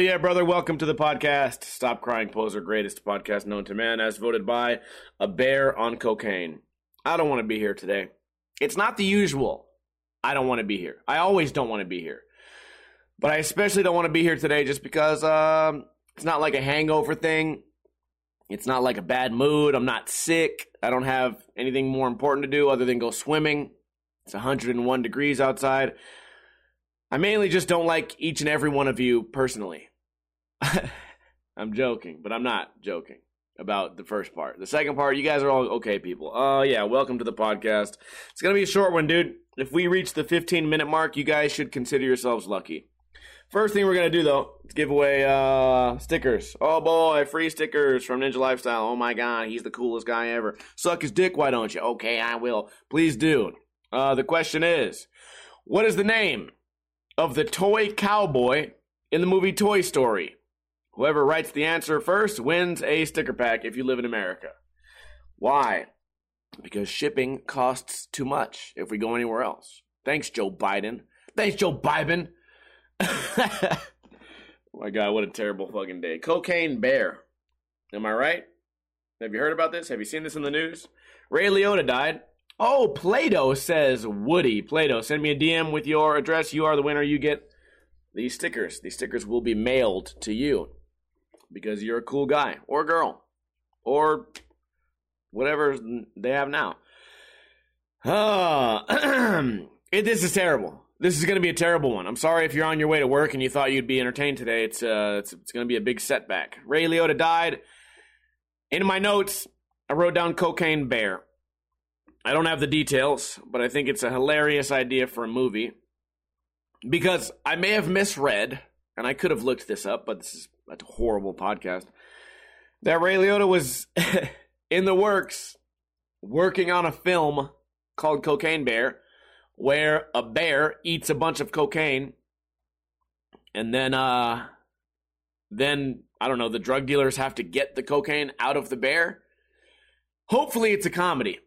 Hell yeah, brother. Welcome to the podcast. Stop Crying Poser, greatest podcast known to man, as voted by a bear on cocaine. I don't want to be here today. It's not the usual. I don't want to be here. I always don't want to be here. But I especially don't want to be here today just because um, it's not like a hangover thing. It's not like a bad mood. I'm not sick. I don't have anything more important to do other than go swimming. It's 101 degrees outside. I mainly just don't like each and every one of you personally. I'm joking, but I'm not joking about the first part. The second part, you guys are all okay people. Oh, uh, yeah, welcome to the podcast. It's going to be a short one, dude. If we reach the 15 minute mark, you guys should consider yourselves lucky. First thing we're going to do, though, is give away uh, stickers. Oh, boy, free stickers from Ninja Lifestyle. Oh, my God, he's the coolest guy ever. Suck his dick, why don't you? Okay, I will. Please do. Uh, the question is, what is the name of the toy cowboy in the movie Toy Story. Whoever writes the answer first wins a sticker pack if you live in America. Why? Because shipping costs too much if we go anywhere else. Thanks, Joe Biden. Thanks, Joe Biden. my God, what a terrible fucking day. Cocaine Bear. Am I right? Have you heard about this? Have you seen this in the news? Ray Liotta died. Oh, Plato says Woody. Plato, send me a DM with your address. You are the winner. You get these stickers. These stickers will be mailed to you because you're a cool guy or girl or whatever they have now. Uh, it, this is terrible. This is going to be a terrible one. I'm sorry if you're on your way to work and you thought you'd be entertained today. It's uh, it's, it's going to be a big setback. Ray Liotta died. In my notes, I wrote down Cocaine Bear. I don't have the details, but I think it's a hilarious idea for a movie. Because I may have misread, and I could have looked this up, but this is a horrible podcast. That Ray Liotta was in the works working on a film called Cocaine Bear, where a bear eats a bunch of cocaine, and then uh then I don't know, the drug dealers have to get the cocaine out of the bear. Hopefully it's a comedy.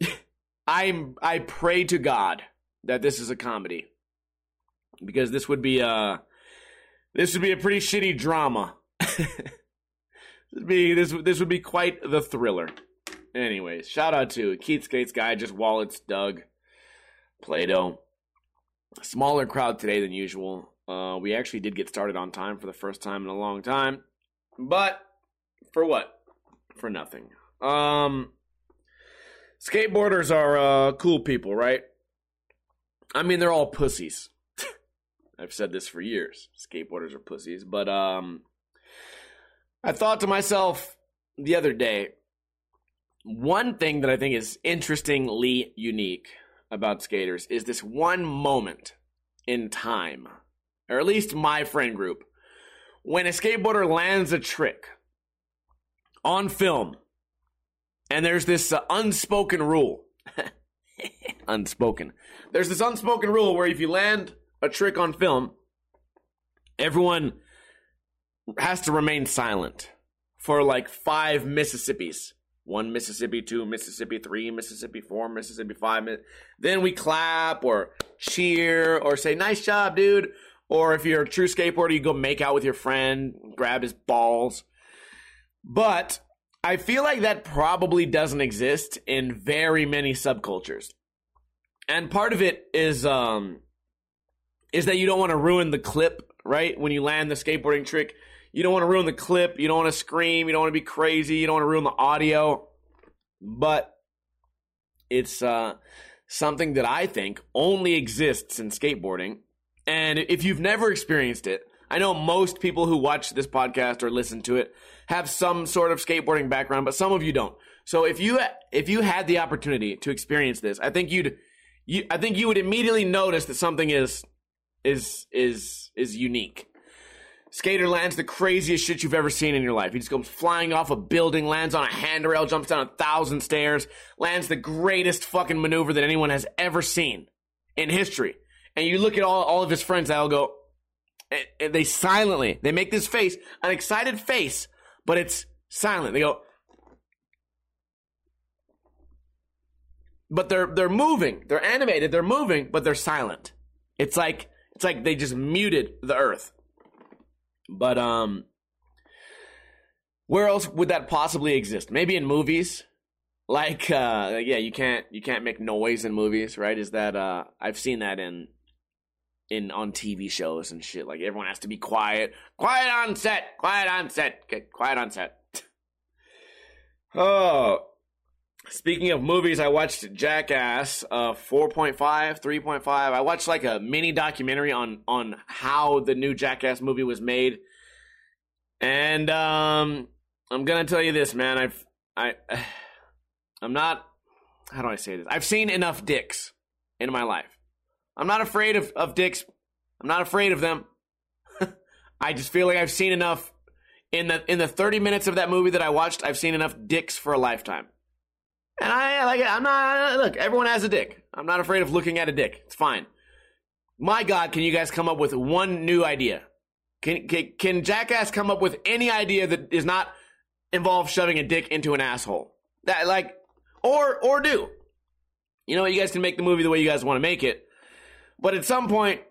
I'm I pray to God that this is a comedy because this would be a this would be a pretty shitty drama. this would be this this would be quite the thriller. Anyways, shout out to Keith Skates guy, just wallets, Doug, Plato. Smaller crowd today than usual. Uh, we actually did get started on time for the first time in a long time, but for what? For nothing. Um, Skateboarders are uh, cool people, right? I mean, they're all pussies. I've said this for years. Skateboarders are pussies, but um, I thought to myself the other day, one thing that I think is interestingly unique about skaters is this one moment in time, or at least my friend group, when a skateboarder lands a trick on film and there's this uh, unspoken rule. unspoken. There's this unspoken rule where if you land a trick on film, everyone has to remain silent for like five Mississippis. One Mississippi, two Mississippi, three Mississippi, four Mississippi, five. Then we clap or cheer or say, nice job, dude. Or if you're a true skateboarder, you go make out with your friend, grab his balls. But I feel like that probably doesn't exist in very many subcultures. And part of it is um is that you don't want to ruin the clip, right? When you land the skateboarding trick, you don't want to ruin the clip, you don't want to scream, you don't want to be crazy, you don't want to ruin the audio. But it's uh something that I think only exists in skateboarding. And if you've never experienced it, I know most people who watch this podcast or listen to it have some sort of skateboarding background, but some of you don't. So if you if you had the opportunity to experience this, I think you'd you I think you would immediately notice that something is is is is unique. Skater lands the craziest shit you've ever seen in your life. He just goes flying off a building, lands on a handrail, jumps down a thousand stairs, lands the greatest fucking maneuver that anyone has ever seen in history. And you look at all, all of his friends that'll go, and they silently, they make this face, an excited face but it's silent. They go, but they're they're moving. They're animated. They're moving, but they're silent. It's like it's like they just muted the earth. But um, where else would that possibly exist? Maybe in movies. Like uh, yeah, you can't you can't make noise in movies, right? Is that uh, I've seen that in in on TV shows and shit. Like everyone has to be quiet, quiet on set, quiet on set, get quiet on set. oh, speaking of movies, I watched Jackass, uh, 4.5, 3.5. I watched like a mini documentary on on how the new Jackass movie was made, and um, I'm gonna tell you this, man. I've I I'm not. How do I say this? I've seen enough dicks in my life. I'm not afraid of, of dicks. I'm not afraid of them. I just feel like I've seen enough in the in the 30 minutes of that movie that I watched. I've seen enough dicks for a lifetime. And I like it. I'm not look. Everyone has a dick. I'm not afraid of looking at a dick. It's fine. My God, can you guys come up with one new idea? Can can, can Jackass come up with any idea that is not involve shoving a dick into an asshole? That like, or or do. You know, you guys can make the movie the way you guys want to make it. But at some point,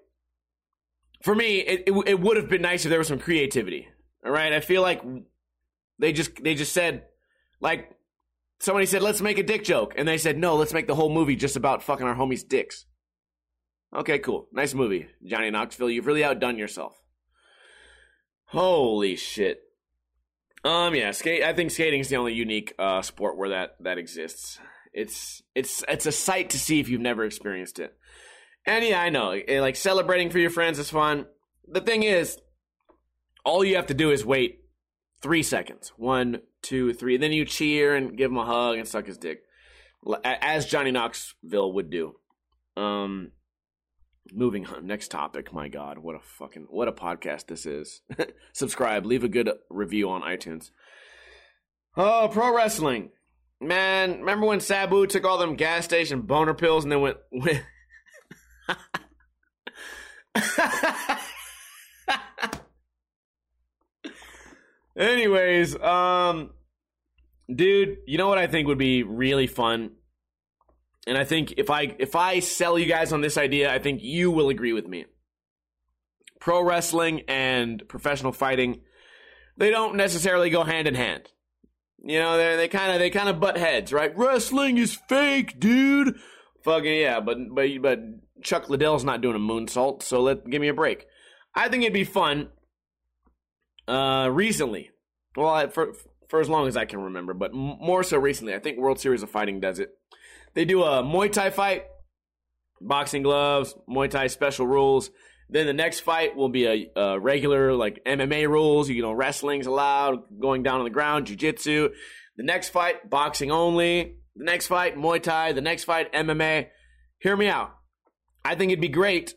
for me, it, it, it would have been nice if there was some creativity. All right, I feel like they just they just said like somebody said let's make a dick joke, and they said no, let's make the whole movie just about fucking our homies' dicks. Okay, cool, nice movie, Johnny Knoxville. You've really outdone yourself. Holy shit. Um, yeah, skate. I think skating is the only unique uh, sport where that that exists. It's it's it's a sight to see if you've never experienced it. And yeah, I know, eh, like celebrating for your friends is fun. The thing is, all you have to do is wait three seconds. One, two, three. Then you cheer and give him a hug and suck his dick, as Johnny Knoxville would do. Um, moving on. Next topic. My God, what a fucking what a podcast this is. Subscribe. Leave a good review on iTunes. Oh, pro wrestling. Man, remember when Sabu took all them gas station boner pills and then went, went Anyways, um dude, you know what I think would be really fun? And I think if I if I sell you guys on this idea, I think you will agree with me. Pro wrestling and professional fighting, they don't necessarily go hand in hand. You know, they they kind of they kind of butt heads, right? Wrestling is fake, dude. Fucking yeah, but but but Chuck Liddell's not doing a moonsault, so let give me a break. I think it'd be fun. Uh, recently, well, for for as long as I can remember, but more so recently, I think World Series of Fighting does it. They do a Muay Thai fight, boxing gloves, Muay Thai special rules. Then the next fight will be a, a regular like MMA rules. You know, wrestling's allowed, going down on the ground, jiu-jitsu. The next fight, boxing only. The next fight, Muay Thai. The next fight, MMA. Hear me out. I think it'd be great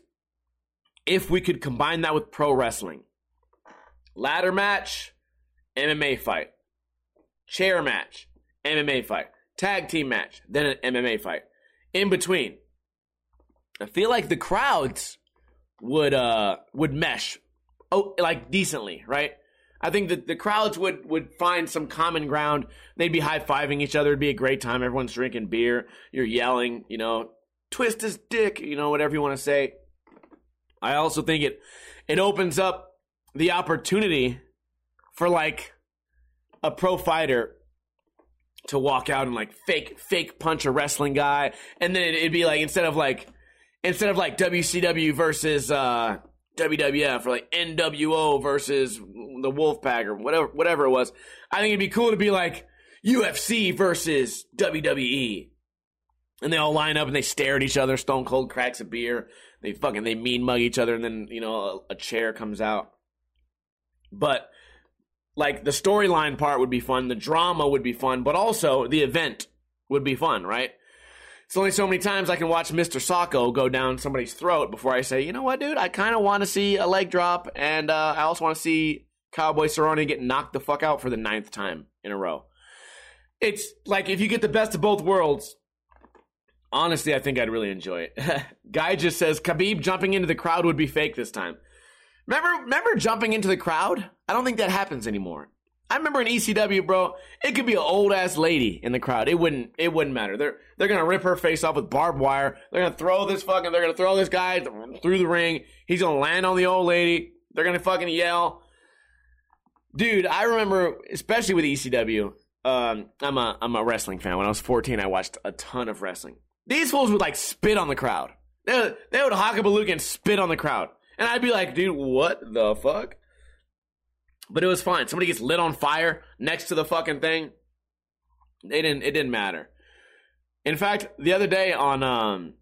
if we could combine that with pro wrestling. Ladder match, MMA fight. Chair match, MMA fight. Tag team match, then an MMA fight. In between. I feel like the crowds would uh would mesh oh like decently, right? I think that the crowds would would find some common ground. They'd be high fiving each other. It'd be a great time. Everyone's drinking beer. You're yelling, you know, twist his dick, you know, whatever you want to say. I also think it it opens up the opportunity for like a pro fighter to walk out and like fake fake punch a wrestling guy and then it'd be like instead of like instead of like WCW versus uh WWF or like NWO versus the Wolfpack or whatever whatever it was I think it'd be cool to be like UFC versus WWE and they all line up and they stare at each other. Stone Cold cracks a beer. They fucking they mean mug each other, and then you know a, a chair comes out. But like the storyline part would be fun, the drama would be fun, but also the event would be fun, right? It's only so many times I can watch Mr. Socko go down somebody's throat before I say, you know what, dude, I kind of want to see a leg drop, and uh, I also want to see Cowboy Cerrone get knocked the fuck out for the ninth time in a row. It's like if you get the best of both worlds, Honestly, I think I'd really enjoy it. Guy just says Khabib jumping into the crowd would be fake this time. Remember, remember jumping into the crowd? I don't think that happens anymore. I remember in ECW, bro, it could be an old ass lady in the crowd. It wouldn't, it wouldn't matter. They're they're gonna rip her face off with barbed wire. They're gonna throw this fucking, they're gonna throw this guy through the ring. He's gonna land on the old lady. They're gonna fucking yell. Dude, I remember, especially with ECW. Um, I'm a I'm a wrestling fan. When I was 14, I watched a ton of wrestling. These fools would like spit on the crowd. They would, they would hockabalooka and spit on the crowd, and I'd be like, dude, what the fuck? But it was fine. Somebody gets lit on fire next to the fucking thing. It didn't. It didn't matter. In fact, the other day on um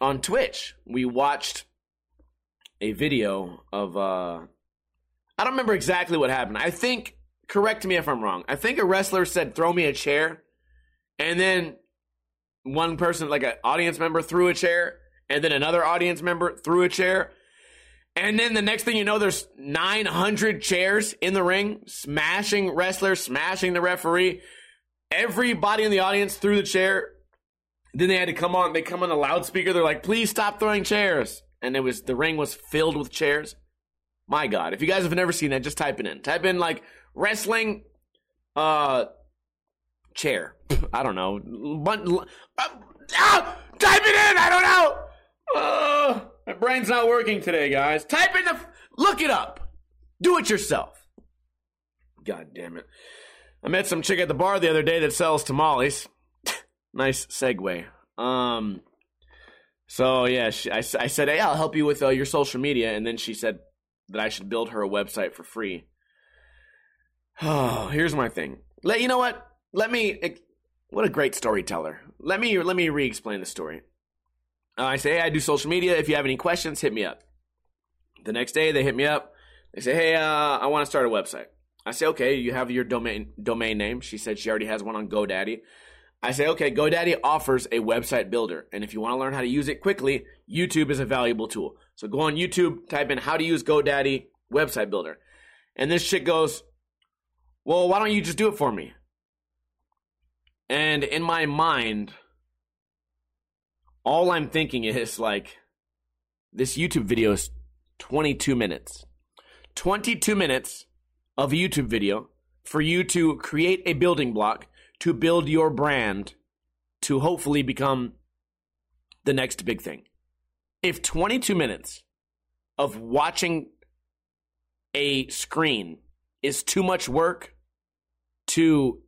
on Twitch, we watched a video of uh I don't remember exactly what happened. I think correct me if I'm wrong. I think a wrestler said throw me a chair and then one person like an audience member threw a chair and then another audience member threw a chair and then the next thing you know there's 900 chairs in the ring smashing wrestlers smashing the referee. Everybody in the audience threw the chair. Then they had to come on they come on the loudspeaker they're like please stop throwing chairs. And it was the ring was filled with chairs. My god if you guys have never seen that just type it in. Type in like wrestling uh chair. I don't know. Bun- uh, ah, type it in i don't know. Uh, my brain's not working today guys type in the F- look it up do it yourself god damn it i met some chick at the bar the other day that sells tamales nice segue um so yeah she, I, I said hey i'll help you with uh, your social media and then she said that i should build her a website for free Oh, here's my thing. Let you know what? Let me. What a great storyteller. Let me let me re-explain the story. I say, hey, I do social media. If you have any questions, hit me up. The next day, they hit me up. They say, hey, uh, I want to start a website. I say, okay, you have your domain domain name. She said she already has one on GoDaddy. I say, okay, GoDaddy offers a website builder, and if you want to learn how to use it quickly, YouTube is a valuable tool. So go on YouTube, type in how to use GoDaddy website builder, and this chick goes, well, why don't you just do it for me? And in my mind, all I'm thinking is like, this YouTube video is 22 minutes. 22 minutes of a YouTube video for you to create a building block to build your brand to hopefully become the next big thing. If 22 minutes of watching a screen is too much work to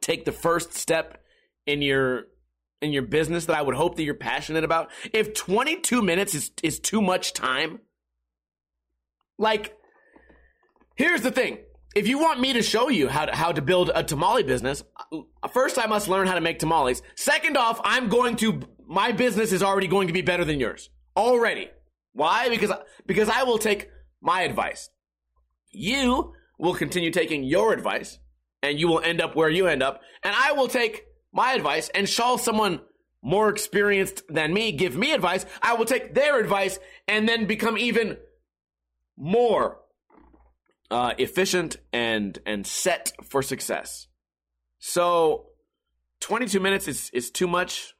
take the first step in your in your business that I would hope that you're passionate about, if 22 minutes is is too much time, like here's the thing. If you want me to show you how to, how to build a tamale business, uh, first I must learn how to make tamales. Second off, I'm going to my business is already going to be better than yours. Already. Why? Because because I will take my advice. You will continue taking your advice and you will end up where you end up. And I will take my advice and shall someone more experienced than me give me advice. I will take their advice and then become even more uh, efficient and and set for success. So, 22 minutes is is too much.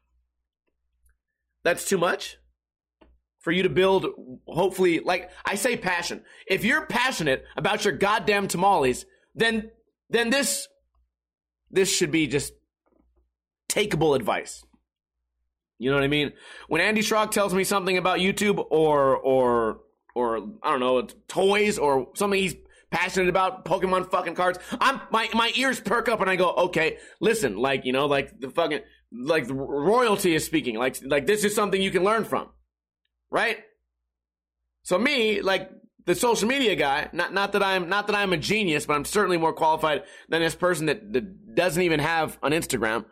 That's too much for you to build. Hopefully, like I say, passion. If you're passionate about your goddamn tamales, then then this this should be just takeable advice. You know what I mean? When Andy Schrock tells me something about YouTube or or or I don't know, toys or something he's passionate about, Pokemon fucking cards, I'm my my ears perk up and I go, "Okay, listen, like, you know, like the fucking like the royalty is speaking. Like like this is something you can learn from." Right? So me, like the social media guy, not not that I'm not that I'm a genius, but I'm certainly more qualified than this person that, that doesn't even have an Instagram.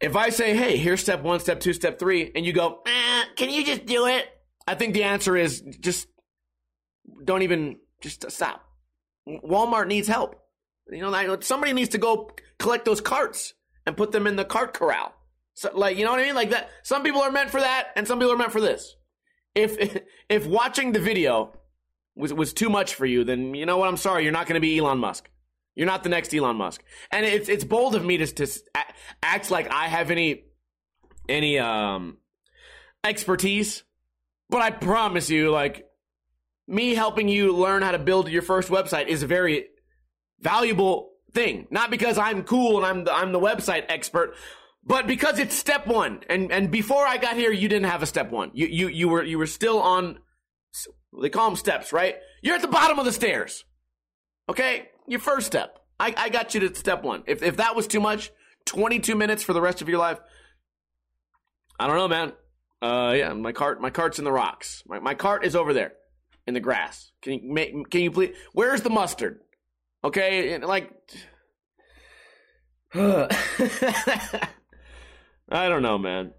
If I say, "Hey, here's step one, step two, step three, and you go, eh, "Can you just do it?" I think the answer is just don't even just stop. Walmart needs help. You know, somebody needs to go collect those carts and put them in the cart corral. So, like, you know what I mean? Like that. Some people are meant for that, and some people are meant for this. If if watching the video was was too much for you, then you know what? I'm sorry. You're not going to be Elon Musk. You're not the next Elon Musk. And it's it's bold of me to to act like I have any any um expertise, but I promise you, like me helping you learn how to build your first website is a very valuable thing. Not because I'm cool and I'm the, I'm the website expert, but because it's step one. And and before I got here, you didn't have a step one. You you you were you were still on they call them steps, right? You're at the bottom of the stairs. Okay, your first step. I, I got you to step one. If if that was too much, 22 minutes for the rest of your life. I don't know, man. Uh, yeah, my cart, my cart's in the rocks. My my cart is over there, in the grass. Can you make? Can you please? Where's the mustard? Okay, like. I don't know, man.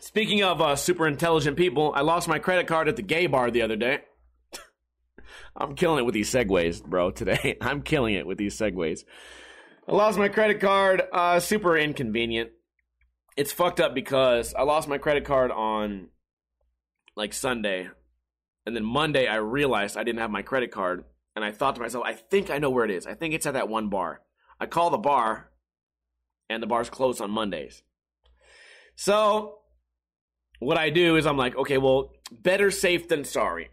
Speaking of uh, super intelligent people, I lost my credit card at the gay bar the other day. I'm killing it with these segues, bro, today. I'm killing it with these segues. I lost my credit card. Uh, super inconvenient. It's fucked up because I lost my credit card on like Sunday. And then Monday, I realized I didn't have my credit card. And I thought to myself, I think I know where it is. I think it's at that one bar. I call the bar, and the bar's closed on Mondays. So, what I do is I'm like, okay, well, better safe than sorry.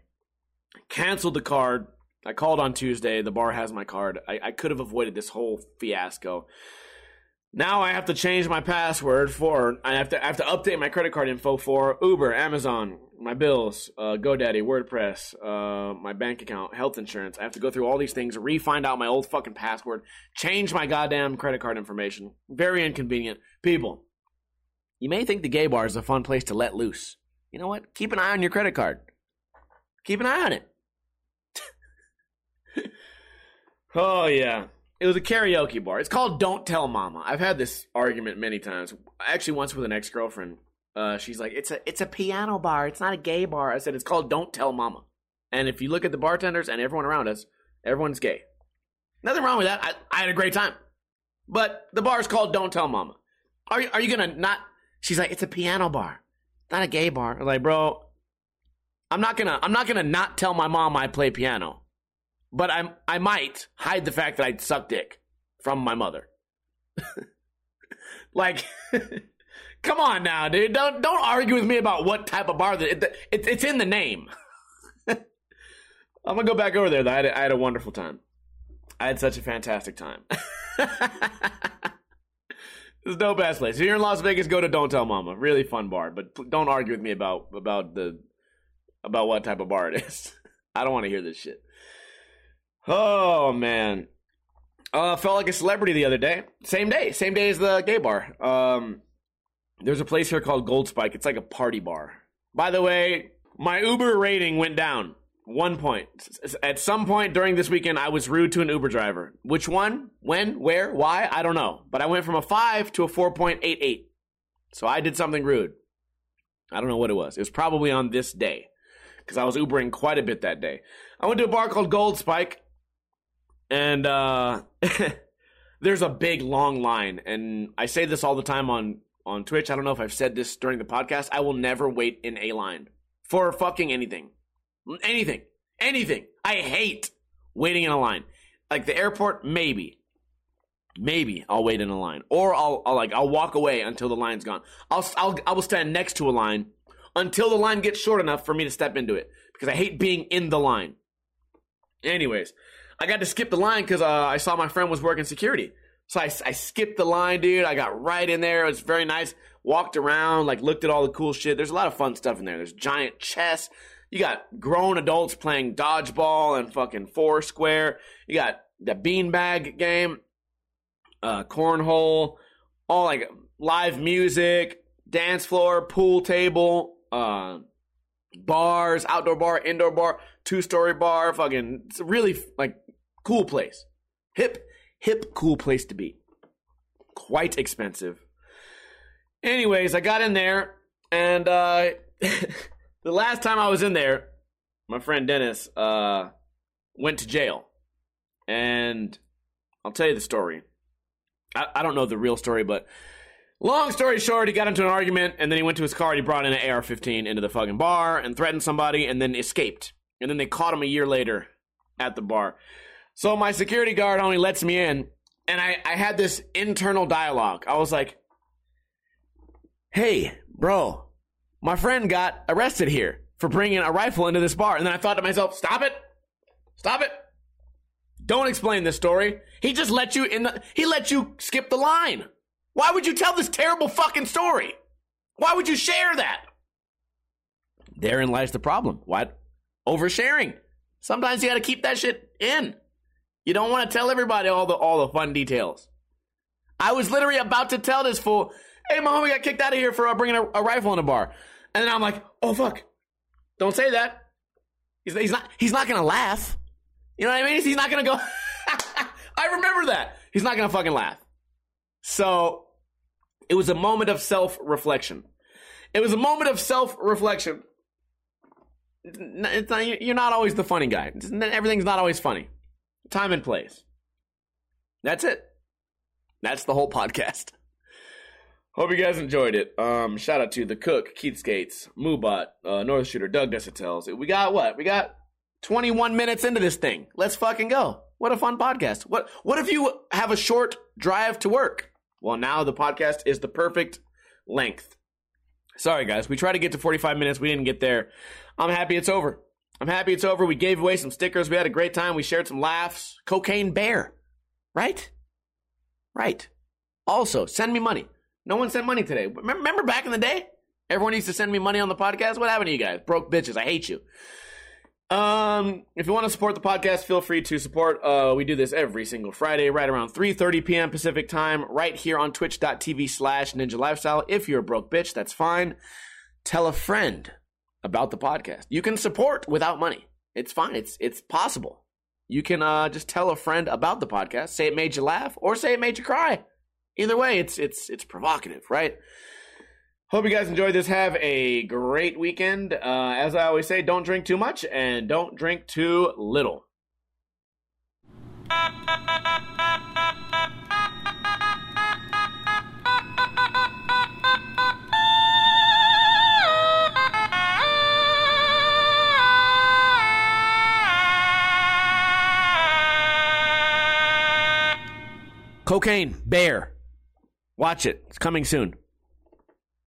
Canceled the card. I called on Tuesday. The bar has my card. I, I could have avoided this whole fiasco. Now I have to change my password for. I have to. I have to update my credit card info for Uber, Amazon, my bills, uh, GoDaddy, WordPress, uh, my bank account, health insurance. I have to go through all these things, re-find out my old fucking password, change my goddamn credit card information. Very inconvenient. People, you may think the gay bar is a fun place to let loose. You know what? Keep an eye on your credit card. Keep an eye on it. oh yeah. It was a karaoke bar. It's called Don't Tell Mama. I've had this argument many times. Actually, once with an ex girlfriend. Uh, she's like, "It's a it's a piano bar. It's not a gay bar." I said, "It's called Don't Tell Mama." And if you look at the bartenders and everyone around us, everyone's gay. Nothing wrong with that. I, I had a great time. But the bar is called Don't Tell Mama. Are you are you gonna not? She's like, "It's a piano bar, not a gay bar." I'm like, bro, I'm not gonna I'm not gonna not tell my mom I play piano but I'm I might hide the fact that I suck dick from my mother. like, come on now, dude. Don't don't argue with me about what type of bar that it, it, it's in the name. I'm gonna go back over there. Though. I had, a, I had a wonderful time. I had such a fantastic time. There's no best place. If you're in Las Vegas, go to Don't Tell Mama. Really fun bar, but don't argue with me about about the about what type of bar it is. I don't want to hear this shit. Oh man, uh, felt like a celebrity the other day. Same day, same day as the gay bar. Um, there's a place here called Gold Spike. It's like a party bar. By the way, my Uber rating went down one point. At some point during this weekend, I was rude to an Uber driver. Which one? When? Where? Why? I don't know. But I went from a five to a four point eight eight. So I did something rude. I don't know what it was. It was probably on this day because I was Ubering quite a bit that day. I went to a bar called Gold Spike and uh, there's a big long line. And I say this all the time on on Twitch. I don't know if I've said this during the podcast. I will never wait in a line for fucking anything, anything, anything. I hate waiting in a line. Like the airport, maybe. Maybe I'll wait in a line, or I'll, I'll like I'll walk away until the line's gone. I'll, I'll I will stand next to a line until the line gets short enough for me to step into it because I hate being in the line. Anyways, I got to skip the line because uh, I saw my friend was working security. So I, I skipped the line, dude. I got right in there. It was very nice. Walked around, like looked at all the cool shit. There's a lot of fun stuff in there. There's giant chess. You got grown adults playing dodgeball and fucking foursquare. You got the beanbag game, uh, cornhole, all like live music, dance floor, pool table, uh, bars, outdoor bar, indoor bar, two story bar, fucking, it's a really like Cool place. Hip, hip, cool place to be. Quite expensive. Anyways, I got in there, and uh, the last time I was in there, my friend Dennis uh, went to jail. And I'll tell you the story. I, I don't know the real story, but long story short, he got into an argument, and then he went to his car and he brought in an AR 15 into the fucking bar and threatened somebody, and then escaped. And then they caught him a year later at the bar. So my security guard only lets me in, and I, I had this internal dialogue. I was like, hey, bro, my friend got arrested here for bringing a rifle into this bar. And then I thought to myself, stop it. Stop it. Don't explain this story. He just let you in the, he let you skip the line. Why would you tell this terrible fucking story? Why would you share that? Therein lies the problem. What? Oversharing. Sometimes you gotta keep that shit in. You don't want to tell everybody all the all the fun details. I was literally about to tell this fool, "Hey, my homie got kicked out of here for uh, bringing a, a, rifle in a bar," and then I'm like, "Oh fuck, don't say that." He's, he's not he's not gonna laugh. You know what I mean? He's not gonna go. I remember that. He's not gonna fucking laugh. So it was a moment of self reflection. It was a moment of self reflection. You're not always the funny guy. Everything's not always funny. Time and place. That's it. That's the whole podcast. Hope you guys enjoyed it. Um, shout out to the cook, Keith Skates, Moobot, uh, North Shooter, Doug Desitels. We got what? We got 21 minutes into this thing. Let's fucking go. What a fun podcast. What what if you have a short drive to work? Well, now the podcast is the perfect length. Sorry guys, we tried to get to 45 minutes. We didn't get there. I'm happy it's over. I'm happy it's over. We gave away some stickers. We had a great time. We shared some laughs. Cocaine Bear. Right? Right. Also, send me money. No one sent money today. Remember back in the day? Everyone used to send me money on the podcast. What happened to you guys? Broke bitches. I hate you. Um, if you want to support the podcast, feel free to support. Uh, we do this every single Friday, right around 3.30 p.m. Pacific time, right here on twitch.tv slash ninja lifestyle. If you're a broke bitch, that's fine. Tell a friend about the podcast. You can support without money. It's fine. It's it's possible. You can uh, just tell a friend about the podcast. Say it made you laugh, or say it made you cry. Either way, it's it's it's provocative, right? Hope you guys enjoyed this. Have a great weekend. Uh, as I always say, don't drink too much and don't drink too little. Cocaine Bear. Watch it. It's coming soon.